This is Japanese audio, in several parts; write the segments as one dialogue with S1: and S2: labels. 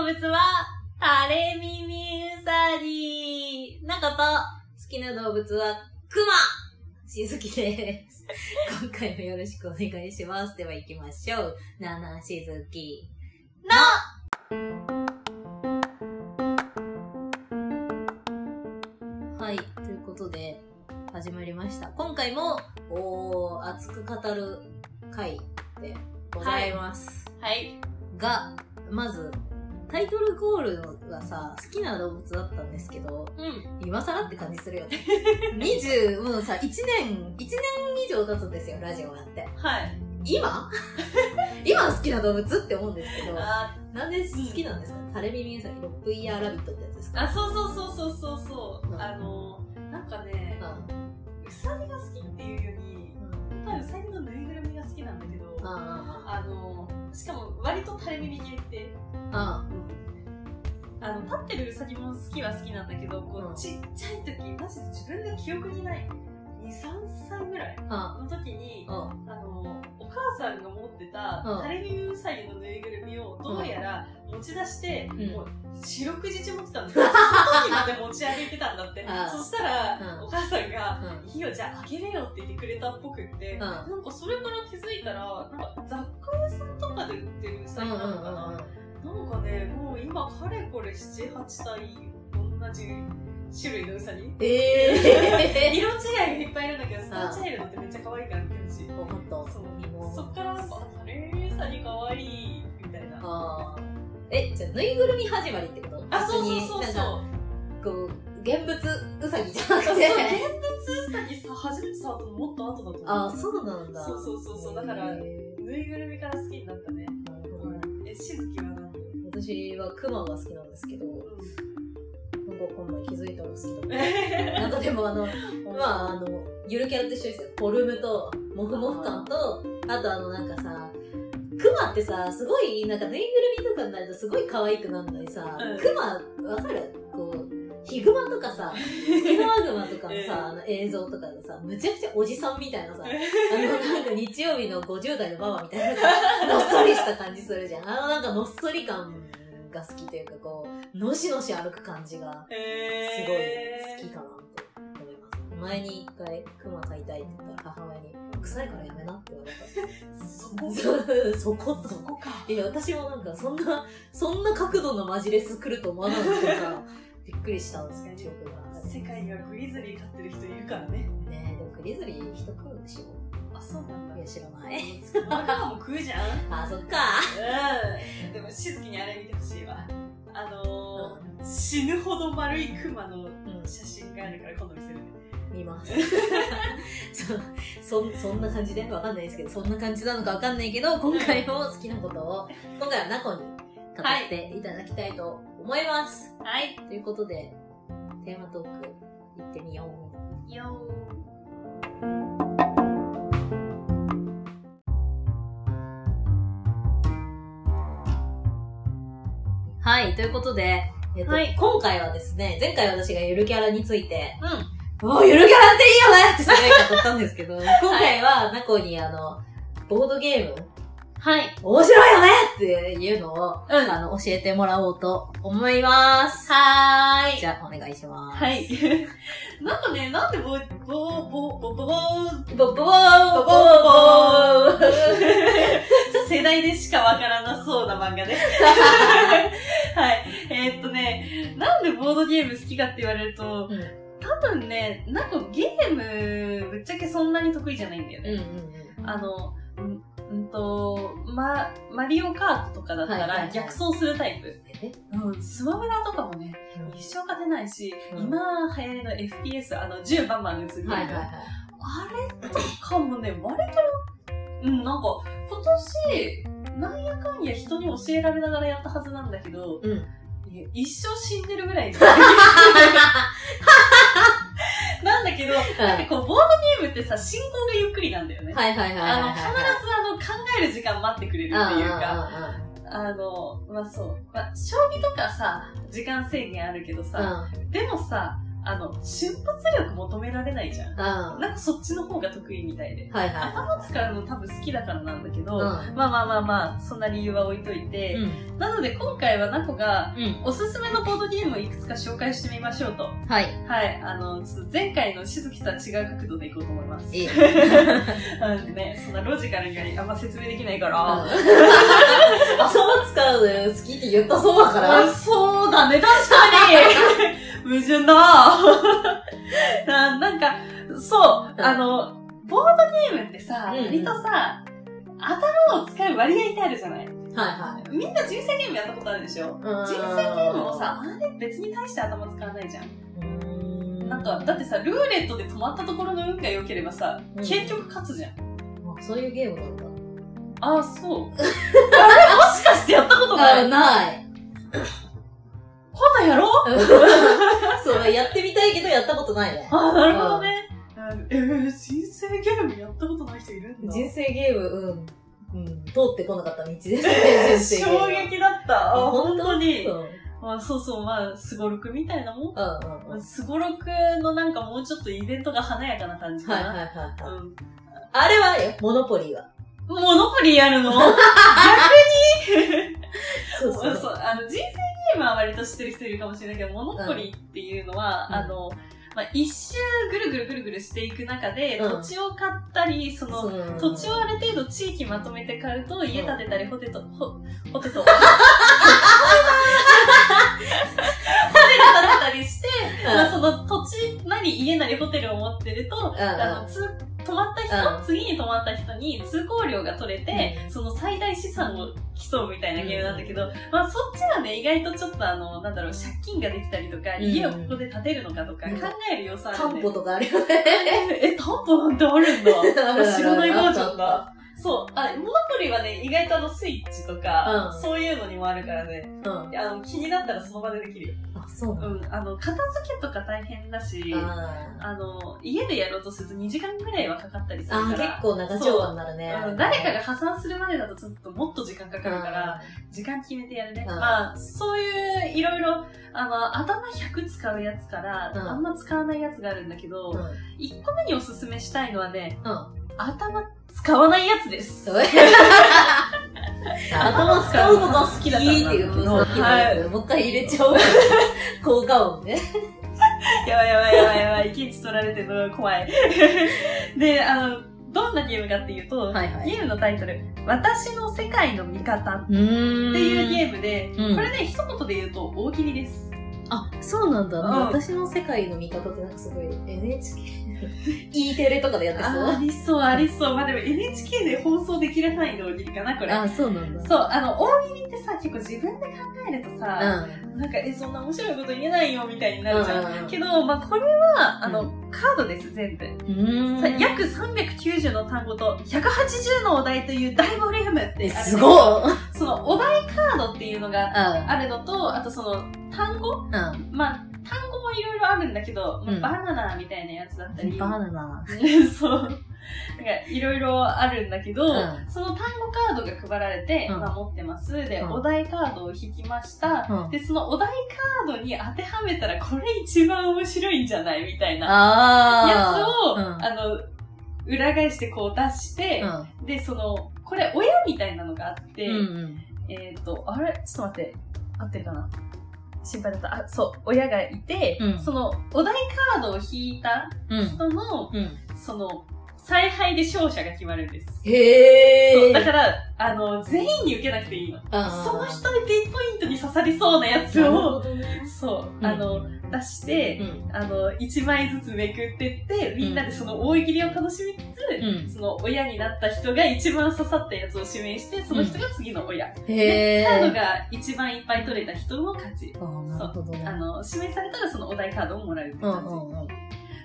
S1: 動物は、タレミミウサギなこと、好きな動物は、クマしずきです。今回もよろしくお願いします。では行きましょう。ななしずきのはい、ということで、始まりました。今回も、おー、熱く語る回でございます。
S2: はい。
S1: が、まず、タイトルコールがさ、好きな動物だったんですけど、
S2: うん。
S1: 今更って感じするよね。20、もうさ、1年、1年以上経つんですよ、ラジオやって。
S2: はい。
S1: 今？今好きな動物って思うんですけど、
S2: あ、
S1: なんで好きなんですか、タレミミウサギ、ロップイヤーラビットってやつですか？
S2: あそうそうそうそうそうそうう。
S1: ん
S2: あの、なんかね、
S1: うん
S2: うさぎが好きっていうより、多分うさぎのぬいぐるみが好きなんだけど、
S1: あ
S2: あの、しかも割と垂れ耳系って、
S1: あ、
S2: の、立ってるうさぎも好きは好きなんだけど、こ
S1: う
S2: ちっちゃい時、マジで自分で記憶にない、2、3歳ぐらい
S1: あ、
S2: の時に、
S1: あ、
S2: あの、お母さんが持ってた
S1: うん、
S2: 垂れ耳うさぎのぬいぐるみをどうやら持ち出して、
S1: うん。
S2: もう四六時中持ってたんだよ。その時まで持ち歩いてたんだって。
S1: あ。
S2: そしたら、
S1: うん。
S2: お母さんが、
S1: うん。
S2: いいよ、じゃああげるよって言ってくれたっぽくって、
S1: ん。
S2: なんかそれから気づいたら、なんか雑貨屋さんとかで売ってるうさぎなのかな、なんかね、もう今かれこれ7、8体同じ種類のうさぎ
S1: ええ
S2: 色違いがいっぱいいるんだけど、スターチャイルドってめっちゃ可愛いから見てほし。
S1: ほんと。
S2: そうそっからなんか、あれーさに可愛いみたいな。
S1: あーえ、じゃあ、ぬいぐるみ始まりってこと？
S2: あ、そうそうそうそう。
S1: かこう、現物うさぎじゃなくて。
S2: 現物うさぎさ、初めて触ったのもっと後だと思う。
S1: ああ、そうなんだ。
S2: そうそうそうそうだから
S1: へ
S2: ぬいぐるみから好きになったね。え、しずきはなんで
S1: 私はクマが好きなんですけど、なんかこんな気づいたら好きだった。
S2: う
S1: なんかでもあの、まああの、ゆるキャラと一緒ですよ。フォルムと、モフモフ感と、あとあのなんかさ、クマってさ、すごい、なんかぬいぐるみとかになるとすごい可愛くなるのにさ、
S2: うん
S1: クマ、わかる？こう、ヒグマとかさ、ツキノワグマとかの
S2: うん
S1: さ、あの映像とかでさ、むちゃくちゃおじさんみたいなさ、あのなんか日曜日の50代のババみたいなさ、のっそりした感じするじゃん。あのなんかのっそり感が好きというか、こう、のしのし歩く感じが、す
S2: え
S1: ごい好きかなと思います。前に一回、クマ飼いたいって言ったら母親に、臭いからやめなって言われた。
S2: そこ
S1: そこと。
S2: そこか。
S1: いや、私もなんか、そんな、そんな角度のマジレス来ると思わなくてさ、びっくりしたんですよ、記憶が。
S2: 世界にはグリズリー飼ってる人いるからね。
S1: ねえ、でもグリズリー人食うんでしょ？
S2: あ、そうなんだ
S1: いや、知らない。
S2: も食うじゃん。
S1: あ、そっか。
S2: うん。でも、しずきにあれ見てほしいわ。あのー、死ぬほど丸いクマの
S1: うん、
S2: 写真があるから今度見せるね。
S1: 見ます。そ、そ、そんな感じで？わかんないですけど、そんな感じなのかわかんないけど、今回も好きなことを、今回はナコに語っていただきたいと思います。
S2: はい。
S1: ということで、テーマトーク、行ってみよう。
S2: よ
S1: はい、ということで、えっと、
S2: はい
S1: 今回はですね、前回私がゆるキャラについて、
S2: ー。うん。
S1: おーゆるキャラっていいよねってすごい語ったんですけど、今回はナコにあの、ボードゲーム、
S2: はい。
S1: 面白いよねっていうのを、
S2: うん
S1: あの、教えてもらおうと思います。
S2: はーい。
S1: じゃあ、お願いします。
S2: はい。なんかね、なんでボ、ボ、ボ、ボ、ボ、ボ、
S1: ボボー
S2: ボボ
S1: ボ
S2: ー
S1: ー
S2: 世代でしかわからなそうな漫画ね。はい。えーっとね、なんでボードゲーム好きかって言われると、
S1: うん
S2: 多分ね、なんかゲーム、ぶっちゃけそんなに得意じゃないんだよ
S1: うん
S2: ね。
S1: うん
S2: あの、うん、うんと、ま、マリオカートとかだった
S1: はいはいはい
S2: ら逆走するタイプ。
S1: え？
S2: うん、スマブラとかもね、一生勝てないし、
S1: うん
S2: 今流行りの FPS、あの、銃バンバン撃つゲーム。
S1: はいはいはい。
S2: あれとかもね、割と、うん、なんか、今年、教えられながらやったはずなんだけど、
S1: うん。
S2: 一生死んでるぐらい。なんだけど、なんかこう、ボードゲームってさ、進行がゆっくりなんだよね。
S1: はいはいはいはい
S2: あの、
S1: はい。
S2: 必ずあの、考える時間待ってくれるっていうか、
S1: か、
S2: あの、まあそう、まあ、将棋とかさ、時間制限あるけどさ、
S1: うん。
S2: でもさ、あの、瞬発力求められないじゃん。
S1: あ
S2: なんかそっちの方が得意みたいで。
S1: はいは
S2: 頭使うの多分好きだからなんだけど、
S1: うん
S2: まあまあまあまあ、そんな理由は置いとい
S1: い。
S2: て、
S1: うん。
S2: なので今回はナコが、
S1: うん。
S2: おすすめのボードゲームをいくつか紹介してみましょうと。
S1: はい。
S2: はい。あの、ちょっと前回のしずきとは違う角度でいこうと思います。
S1: いい。
S2: うんね、そんなロジカルにはあんま説明できないから。
S1: 頭使うのよ好きって言ったそうだから。
S2: あそうだね、確かに 矛盾だ ななんか、そう、
S1: うん
S2: あの、ボードゲームってさ、
S1: うんうん
S2: 割とさ、頭を使う割合ってあるじゃない？
S1: はいはい。
S2: みんな人生ゲームやったことあるでしょ？
S1: 人
S2: 人生ゲームもさ、あれ別に大して頭使わないじゃん。なんか、だってさ、ルーレットで止まったところの運が良ければさ、
S1: うん
S2: 結局勝つじゃん。
S1: あそういうゲームなんだ。
S2: ああ、そう。あれもしかしてやったことない？
S1: あ、ない。
S2: 今度やろう、
S1: やってみたいけどやったことないね。
S2: ああ、なるほどね。うんえー、人生ゲームやったことない人いるんだ。
S1: 人生ゲーム、うん。うん、通ってこなかった道ですね、人生ゲー。
S2: 衝撃だった。あ、本当にまあ、そうそう、まあ、すごろくみたいなもん。すごろくのなんかもうちょっとイベントが華やかな感じかな。
S1: はいはいはいはい。
S2: うん。
S1: あれはよ、モノポリーは。
S2: モノポリーやるの
S1: そう
S2: そうそう。あの、人生ゲームは割と知ってる人いるかもしれないけど、モノポリーっていうのは、
S1: うん。
S2: あの、まあ、一周ぐるぐるぐるぐるしていく中で、
S1: うん。
S2: 土地を買ったり、その、土地をある程度地域まとめて買うと、家建てたり、ホテト、ホ、ホテト。ホテル建てたりして、まあ、その土地なり家なりホテルを持ってると、
S1: うん。
S2: あの、つ、泊まった人、
S1: うん
S2: 次に泊まった人に通行料が取れて、その最大資産を競うみたいなゲームなんだけど、まあそっちはね、意外とちょっとあの、なんだろう、借金ができたりとか、
S1: うん
S2: 家をここで建てるのかとか
S1: うん
S2: 考える要素あるんで。
S1: 担保とかあるよね。
S2: え、担保なんてあるんだ。知らないばあちゃんだ。そう。あ、モノポリはね、意外とあの、スイッチとか、
S1: うん
S2: そういうのにもあるからね、
S1: たうん。
S2: あの、気になったらその場でできるよ。
S1: あ、そう。
S2: うんん。あの、片付けとか大変だし、
S1: あ
S2: あの、家でやろうとすると2時間ぐらいはかかったりするから。
S1: 結構長丁場になるね。
S2: うん誰かが破産するまでだとちょっともっと時間かかるから、時間決めてやるね。
S1: うん
S2: まあ、そういういろいろ、あの、頭100使うやつから、
S1: うん
S2: あんま使わないやつがあるんだけど、
S1: うん。うん。
S2: 1個目におすすめしたいのはね、
S1: うん。
S2: 頭使わないやつです。
S1: 頭使うのが好きだから
S2: いい
S1: っていうの
S2: は
S1: さっきのやつ、もう一回入れちゃおう。効果音ね。
S2: やばいやばいやばいやばい、息取られてるのが怖い。で、あの、どんなゲームかっていうと、
S1: はいはい
S2: ゲームのタイトル、私の世界の味方っ。ていうゲームで、
S1: うん
S2: これね、一言で言うと大喜利です。
S1: あ、そうなんだ。
S2: うん
S1: 私の世界の味方ってなんかすごい NHK、E テレとかでやってそう。
S2: ありそう、ありそう。まあでも NHK で放送できる範囲の大喜利かな、これ。
S1: あ、そうなんだ。
S2: そう、あの、大喜利ってさ、結構自分で考えると
S1: う
S2: さ、
S1: ん。
S2: なんか、え、そんな面白いこと言えないよ、みたいになるじゃん。
S1: うん
S2: けど、まあこれは、あの、
S1: う
S2: カードです、全部。
S1: うーん。
S2: さ約390の単語と180のお題という大ボリュームってある
S1: すごい
S2: そのお題カードっていうのが
S1: あ
S2: あるのと、あとその単語？
S1: うん。
S2: まあ、単語もいろいろあるんだけど、バナナみたいなやつだったり、
S1: バナナ。
S2: そう。なんか、いろいろあるんだけど、
S1: うん。
S2: その単語カードが配られて、
S1: うん。
S2: まあ持ってます。で、
S1: うん。
S2: お題カードを引きました。
S1: うん。
S2: で、そのお題カードに当てはめたら、これ一番面白いんじゃないみたいな
S1: あ
S2: やつを、
S1: うん。
S2: あの、裏返してこう出して、
S1: う
S2: で、その、これ親みたいなのがあって、
S1: ん。うん。
S2: えっ、と、あれ？ちょっと待って、合ってるかな？心配だった。あ、そう、親がいて、
S1: うん
S2: その、お題カードを引いた
S1: うん。
S2: 人の、
S1: うん。
S2: その、采配で勝者が決まるんです。
S1: へ
S2: だから、あの、全員に受けなくていいの。その人にピンポイントに刺さりそうなやつを、
S1: どね。
S2: そう、
S1: うん
S2: あの、出して、
S1: うん。
S2: あの、1枚ずつめくってって、みんなでその大喜利を楽しみつつ、
S1: うん。
S2: その親になった人が一番刺さったやつを指名して、その人が次の親。
S1: へー。
S2: カードが一番いっぱい取れた人の勝ち。
S1: あーなるほどね。
S2: あの、指名されたらそのお題カードをもらうって
S1: うん
S2: 感じ。
S1: うんうん。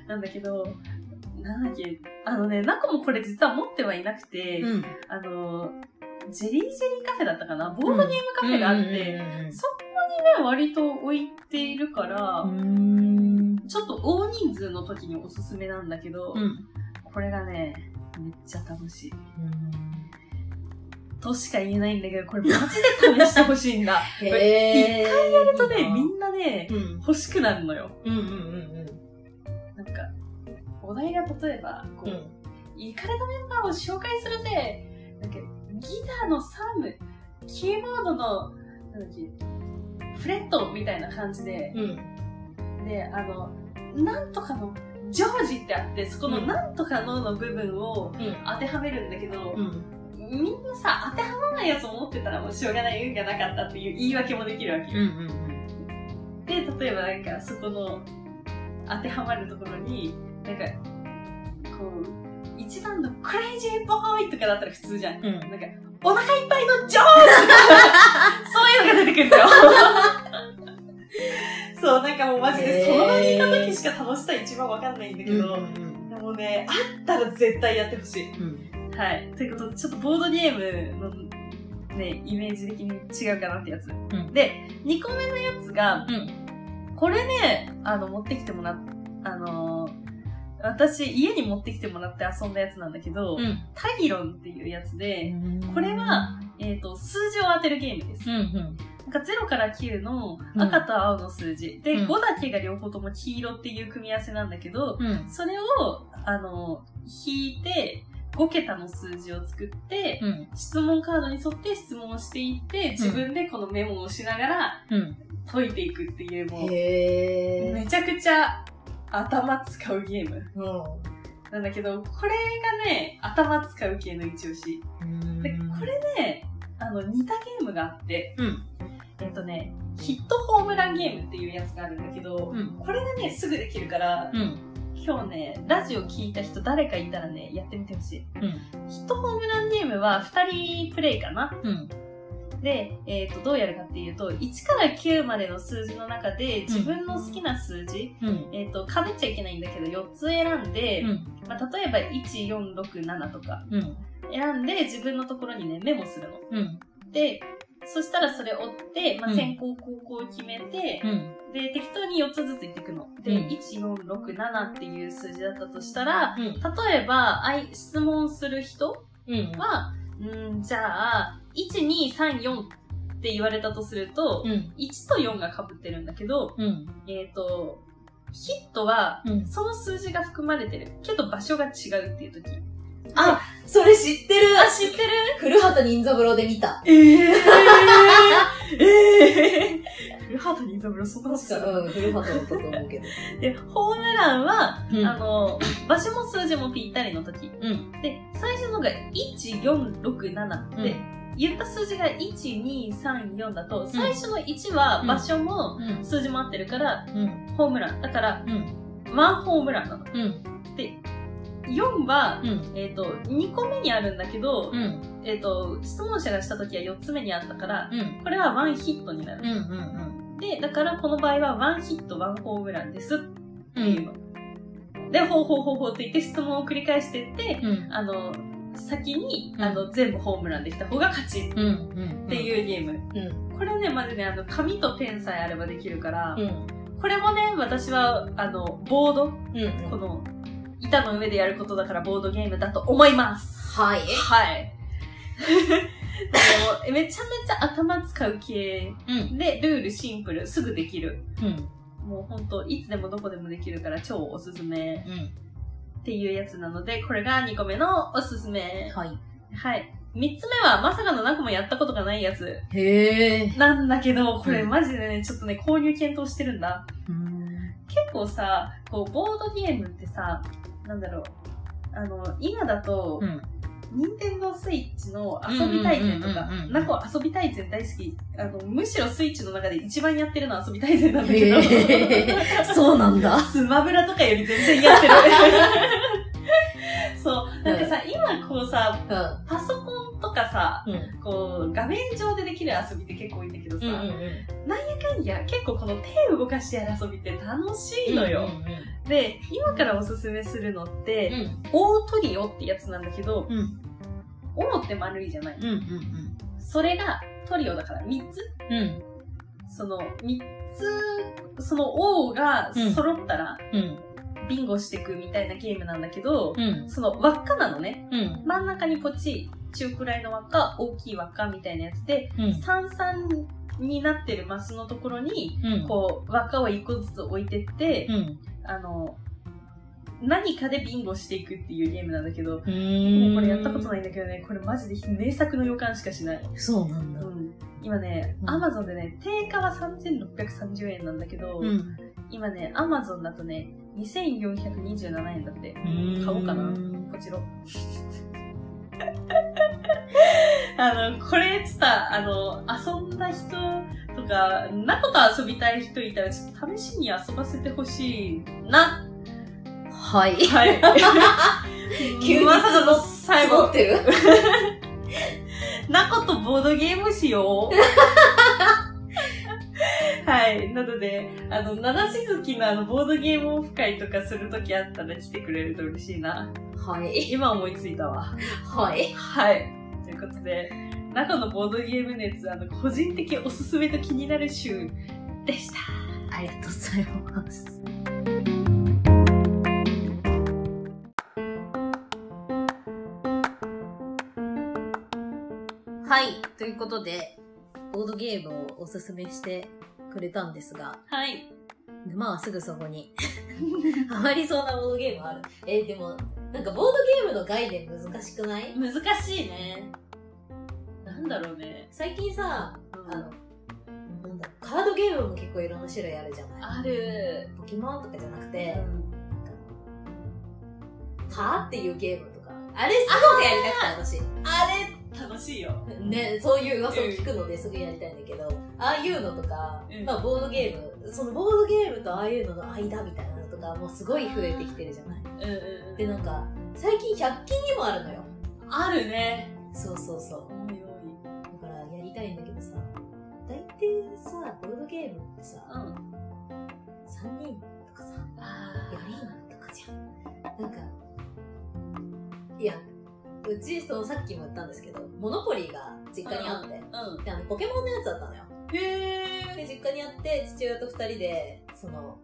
S2: なんだけど、なんだっけ、あのね、ナコもこれ実は持ってはいなくて、
S1: うん。
S2: あの、ジェリージェリーカフェだったかな？ボードゲームカフェがあって、
S1: うん
S2: そこにね、割と置いているから。ちょっと大人数の時におすすめなんだけど、
S1: うん。
S2: これがね、めっちゃ楽しい。としか言えないんだけど、これマジで試してほしいんだ。一回やるとね、みんなね、
S1: うん。
S2: 欲しくなるのよ。
S1: うんうんう
S2: んお題が例えば、こ
S1: う
S2: イカれたメンバーを紹介するぜなんか、ギターのサム、キーボードの、なんだっけ、フレットみたいな感じで、
S1: うん。
S2: で、あの、なんとかの、ジョージってあって、そこの
S1: うん
S2: なんとかのの部分を
S1: うん。
S2: 当てはめるんだけど、
S1: うん。
S2: みんなさ、当てはまらないやつを持ってたらもうしょうがない運がなかったっていう言い訳もできるわけよ。
S1: うんうん
S2: で、例えばなんかそこの当てはまるところに、なんか、こう、一番のクレイジーボーイとかだったら普通じゃん。
S1: うん。うん。
S2: なんか、お腹いっぱいのジョーそういうのが出てくるんだよ。そう、なんかもうマジでその場にいた時しか楽しさ一番わかんないんだけど、
S1: うん。
S2: でもね、あったら絶対やってほしい。
S1: うん。
S2: はい。ということで、ちょっとボードゲームのね、イメージ的に違うかなってやつ。
S1: ん
S2: で、2個目のやつが、
S1: うん。
S2: これね、あの、持ってきてもらっ、あのー私、家に持ってきてもらって遊んだやつなんだけど、
S1: うん。
S2: タギロンっていうやつで、これは、えっ、と、数字を当てるゲームです。
S1: うんうん。
S2: なんか0から9の
S1: うん
S2: 赤と青の数字。で、
S1: うん
S2: 5だけが両方とも黄色っていう組み合わせなんだけど、
S1: うん。
S2: それを、あの、引いて、5桁の数字を作って、
S1: うん。
S2: 質問カードに沿って質問をしていって、自分でこのメモをしながら
S1: うん。
S2: 解いていくっていう、もう、
S1: へ
S2: めちゃくちゃ頭使うゲーム
S1: う
S2: なんだけど、これがね、頭使う系の一押し。
S1: ん。
S2: で、これね、あの、似たゲームがあって、
S1: うん。
S2: えっとね、ヒットホームランゲームっていうやつがあるんだけど、
S1: うん。
S2: これがね、すぐできるから、
S1: うん。
S2: 今日ね、ラジオ聞いた人誰かいたらね、やってみてほしい。
S1: うん。
S2: ヒットホームランゲームは2人プレイかな
S1: うん。
S2: で、えっ、と、どうやるかっていうと、1から9までの数字の中で自分の好きな数字、
S1: うん。
S2: えっ、と、かぶっちゃいけないんだけど、4つ選んで、
S1: うん。
S2: まあ、例えば1、4、6、7とか
S1: うん。
S2: 選んで自分のところにね、メモするの。
S1: うん。
S2: で、そしたらそれを追って、まあ、
S1: うん
S2: 先行後攻を決めて、
S1: うん。
S2: で、適当に4つずついっていくの。で、
S1: うん
S2: 1、4、6、7っていう数字だったとしたら、
S1: うん。
S2: 例えば、あい質問する人
S1: うん。
S2: は、うん、じゃあ、1、2、3、4って言われたとすると、
S1: うん。
S2: 1と4が被ってるんだけど、
S1: うん。
S2: えっ、と、ヒットは、
S1: うん。
S2: その数字が含まれてる。けど場所が違うっていう時。
S1: あ、それ知ってる
S2: あ、知ってる？
S1: 古畑任三郎で見た。
S2: ええー、ええー。古畑任三郎そんなこと
S1: 確か、うん、古畑だったと思うけど。
S2: で、ホームランは、
S1: うん
S2: あの、場所も数字もぴったりの時。
S1: うん。
S2: で、最初のが1、4、6、7って、言った数字が1、2、3、4だと、最初の1は場所も
S1: うん。
S2: 数字も合ってるから、
S1: うん。
S2: ホームラン。だから、
S1: うん。
S2: ワンホームランなの。
S1: うん。
S2: で、4は、
S1: うん。
S2: えっ、と、2個目にあるんだけど、
S1: うん。
S2: えっ、と、質問者がした時は4つ目にあったから、
S1: うん。
S2: これはワンヒットになる。で、だからこの場合はワンヒット、ワンホームランですって
S1: うん。
S2: いうの。で、ほうほうほうほうって言って質問を繰り返していって、
S1: うん。
S2: あの、先に、
S1: うん
S2: あの、全部ホームランできた方が勝ち
S1: うん。うん。
S2: っていうゲーム。
S1: うん。
S2: これね、まずね、あの、紙とペンさえあればできるから、
S1: うん。
S2: これもね、私は、あの、ボード、
S1: うん。
S2: この、板の上でやることだからボードゲームだと思います。
S1: はい。
S2: はい。でも、めちゃめちゃ頭使う系
S1: うん。
S2: で、ルールシンプル、すぐできる。
S1: うん。
S2: もうほんと、いつでもどこでもできるから超おすすめ
S1: うん。
S2: っていうやつなので、これが2個目のおすすめ。
S1: はい。
S2: はい。3つ目は、まさかの中もやったことがないやつ。
S1: へえ。
S2: なんだけど、これ
S1: うん
S2: マジでね、ちょっとね、購入検討してるんだ。
S1: うん。
S2: 結構さ、こう、ボードゲームってさ、なんだろう。あの、今だと、
S1: うん。
S2: 任天堂スイッチの遊び大全とか
S1: うんうんうんうんうん、
S2: ナコ遊び大全大好き。あの、むしろスイッチの中で一番やってるのは遊び大全なんだけど。
S1: そうなんだ。
S2: スマブラとかより全然やってる。そう。なんかさ、今こうさ、
S1: う
S2: パソコンとかさ。こう、画面上でできる遊びって結構多いんだけどさ、
S1: うんうん
S2: いや、結構この手を動かしてやる遊びって楽しいのよ。で、今からおすすめするのって、
S1: うん。
S2: オートリオってやつなんだけど、
S1: うん。
S2: って丸いじゃない。
S1: うん。うん。
S2: それがトリオだから3つ。
S1: うん。
S2: その3つ、その O が揃ったら
S1: うん。
S2: ビンゴしていくみたいなゲームなんだけど、
S1: うん。
S2: その輪っかなのね。
S1: うん。
S2: 真ん中にポチ、中くらいの輪っか、大きい輪っかみたいなやつで、
S1: うん。
S2: 三々になってるマスのところに、
S1: うん。
S2: こう、輪っかを一個ずつ置いてって、
S1: うん。
S2: あの、何かでビンゴしていくっていうゲームなんだけど。もうこれやったことないんだけどね、これマジで名作の予感しかしない。
S1: そうなんだ。
S2: うん。今ね、
S1: うん
S2: アマゾンでね、定価は3630円なんだけど、
S1: うん。
S2: 今ね、アマゾンだとね、2427円だって。買おうかなこちら。あの、これ、ちょっと、あの、遊んだ人とか、なこと遊びたい人いたら、ちょっと試しに遊ばせてほしいな。
S1: はい。
S2: はい。
S1: 急に
S2: まさかの最後、
S1: ってる？
S2: なことボードゲームしよう。はい。なので、あの、七しずきのあの、ボードゲームオフ会とかするときあったら来てくれると嬉しいな。
S1: はい。
S2: 今思いついたわ。
S1: はい。
S2: はい。ということで、中のボードゲーム熱、あの、個人的おすすめと気になる週でした。
S1: ありがとうございます。はい。ということで、ボードゲームをおすすめしてくれたんですが、
S2: はい。
S1: まあすぐそこに、ハマりそうなボードゲームある。えーでも、なんかボードゲームの概念難しくない？
S2: 難しいね。なんだろうね。
S1: 最近さ、
S2: うん
S1: あの、なんだ、カードゲームも結構いろんな種類あるじゃない？
S2: ある。
S1: ポケモンとかじゃなく
S2: う
S1: て、
S2: ん。
S1: なんか、はぁ？っていうゲームとか。あれすごくやりたくて、
S2: あれ、楽しいよ。
S1: 私。ね、そういう噂を聞くのですぐやりたいんだけど、ああいうのとか、
S2: うん
S1: まあボードゲーム、そのボードゲームとああいうのの間みたいなのとか、もうすごい増えてきてるじゃない
S2: うんうんうん。
S1: で、なんか、最近100均にもあるのよ。
S2: あるね。
S1: そうそうそう。
S2: おいおい。
S1: だからやりたいんだけどさ、大体さ、ボードゲームってさ、
S2: うん。
S1: 3人とかさ、
S2: あ
S1: 4人とかじゃん。なんか、いや、うち、そのさっきも言ったんですけど、モノポリーが実家にあって、
S2: うん。
S1: で、あの、ポケモンのやつだったのよ。
S2: へ
S1: で、実家にあって、父親と二人で、その、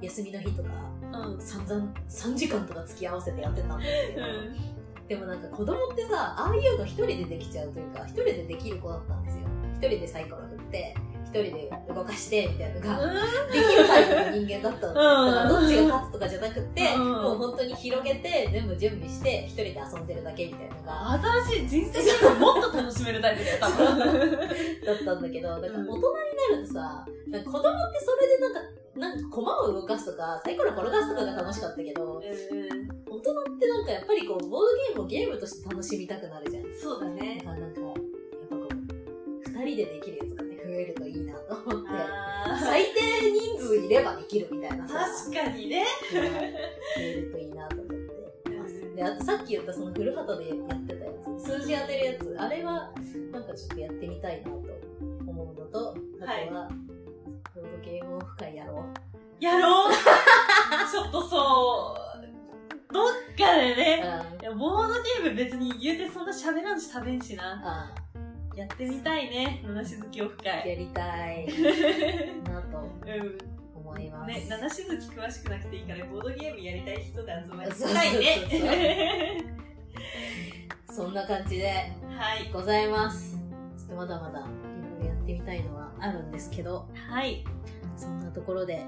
S1: 休みの日とか、
S2: ー。うん。
S1: 散々3時間とか付き合わせてやってたんですけど、
S2: うん。
S1: でもなんか子供ってさ、ああいうの一人でできちゃうというか、一人でできる子だったんですよ。一人でサイコロ振って、一人で動かして、みたいなのが、できるタイプの人間だったの。だからどっちが勝つとかじゃなくって、
S2: うん
S1: もう本当に広げて、全部準備して、一人で遊んでるだけみたいなのが、
S2: 新しい人生ゲームもっと楽しめるタイプだよ、多分。
S1: だったんだけど、なんか大人になるとさ、なんか子供ってそれでなんか、なんか駒を動かすとか、サイコロ転がすとかが楽しかったけど、大人ってなんかやっぱりこう、ボードゲームをゲームとして楽しみたくなるじゃん。
S2: そうだ
S1: だ
S2: ね。
S1: からなんか、やっぱこう、二人でできるやつえるといいなと思って、
S2: あ
S1: 最低人数いればできるみたいな
S2: 確かにね。
S1: 増えるといいなと思ってます。で、あとさっき言ったその古畑でやってたやつ、数字当てるやつ、あれはなんかちょっとやってみたいなと思うのと、あとは、ボードゲームオフ会やろう。
S2: やろう。ちょっとそう、どっかでね、
S1: あ
S2: いやボードゲーム別に言うてそんな喋らんし食べんしな。
S1: あ
S2: やってみたいね、七しずきオフ会。
S1: やりたい なと
S2: うん。
S1: 思います。
S2: ね、七しずき詳しくなくていいから、ボードゲームやりたい人で集まりたいね。
S1: そ んな感じで
S2: はい。
S1: ございます。ちょっとまだまだいろいろやってみたいのはあるんですけど、
S2: はい。
S1: そんなところで、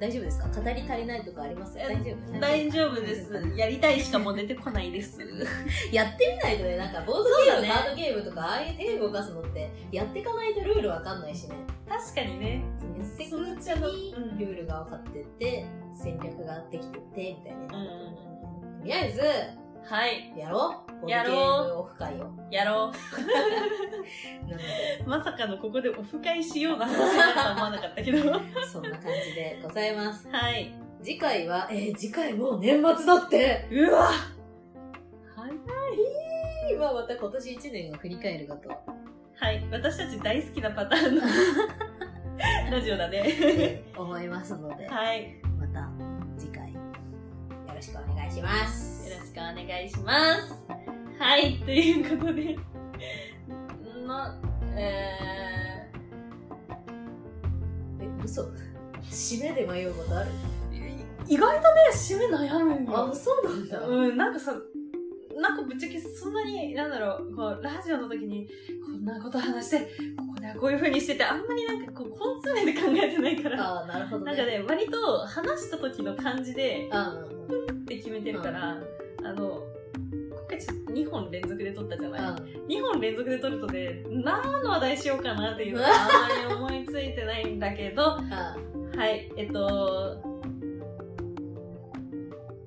S1: 大丈夫ですか？語り足りないとかあります？
S2: え
S1: 大丈夫？
S2: 大丈夫です。やりたいしかもう出てこないです。
S1: やってみないとね、なんかボードゲーム、
S2: ね
S1: カードゲームとか、ああいう手動かすのって、やっていかないとルールわかんないしね。
S2: 確かにね。
S1: やっていくうち
S2: その
S1: に
S2: うん
S1: ルールが分かってって、戦略ができてって、みたいな。
S2: うん
S1: とりあえず、
S2: はい。
S1: やろう？
S2: やろう
S1: オフ会を。
S2: やろ
S1: なので、
S2: う。まさかのここでオフ会しような話になるとは思わなかったけど。
S1: そんな感じでございます。
S2: はい。
S1: 次回は、えー、次回もう年末だって
S2: うわはい。
S1: 今また今年1年を振り返るかと、
S2: はい。私たち大好きなパターンの ラジオだね。
S1: 思いますので、
S2: はい。
S1: また次回よろしくお願いします。
S2: しくお願いします。はい。ということで、な、え
S1: え、嘘締めで迷うことある？
S2: ー、意外とね、締め悩むんよ。
S1: あ、そうなんだ。
S2: うん、なんかさ、なんかぶっちゃけそんなに、なんだろう、こう、ラジオの時に、こんなこと話して、ここではこういう風にしてて、あんまりなんかこう、根詰めで考えてないから、
S1: ああ、なるほどね。
S2: なんかね、割と話した時の感じで、
S1: うんうんうん。
S2: って決めてるから、あの、今回ちょっと2本連続で撮ったじゃない、
S1: うん。
S2: 2本連続で撮るとね、何の話題しようかなっていうのがあんまり思いついてないんだけど、
S1: あ
S2: はい、えっと、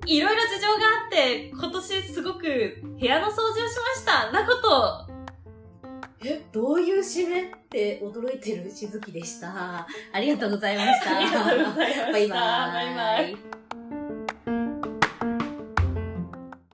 S2: いろいろ事情があって、今年すごく部屋の掃除をしました。なこと、
S1: え、どういう締めって驚いてるしずきでした。ありがとうございました。
S2: ありがとうございました。
S1: バイバーイ。
S2: バイバイ。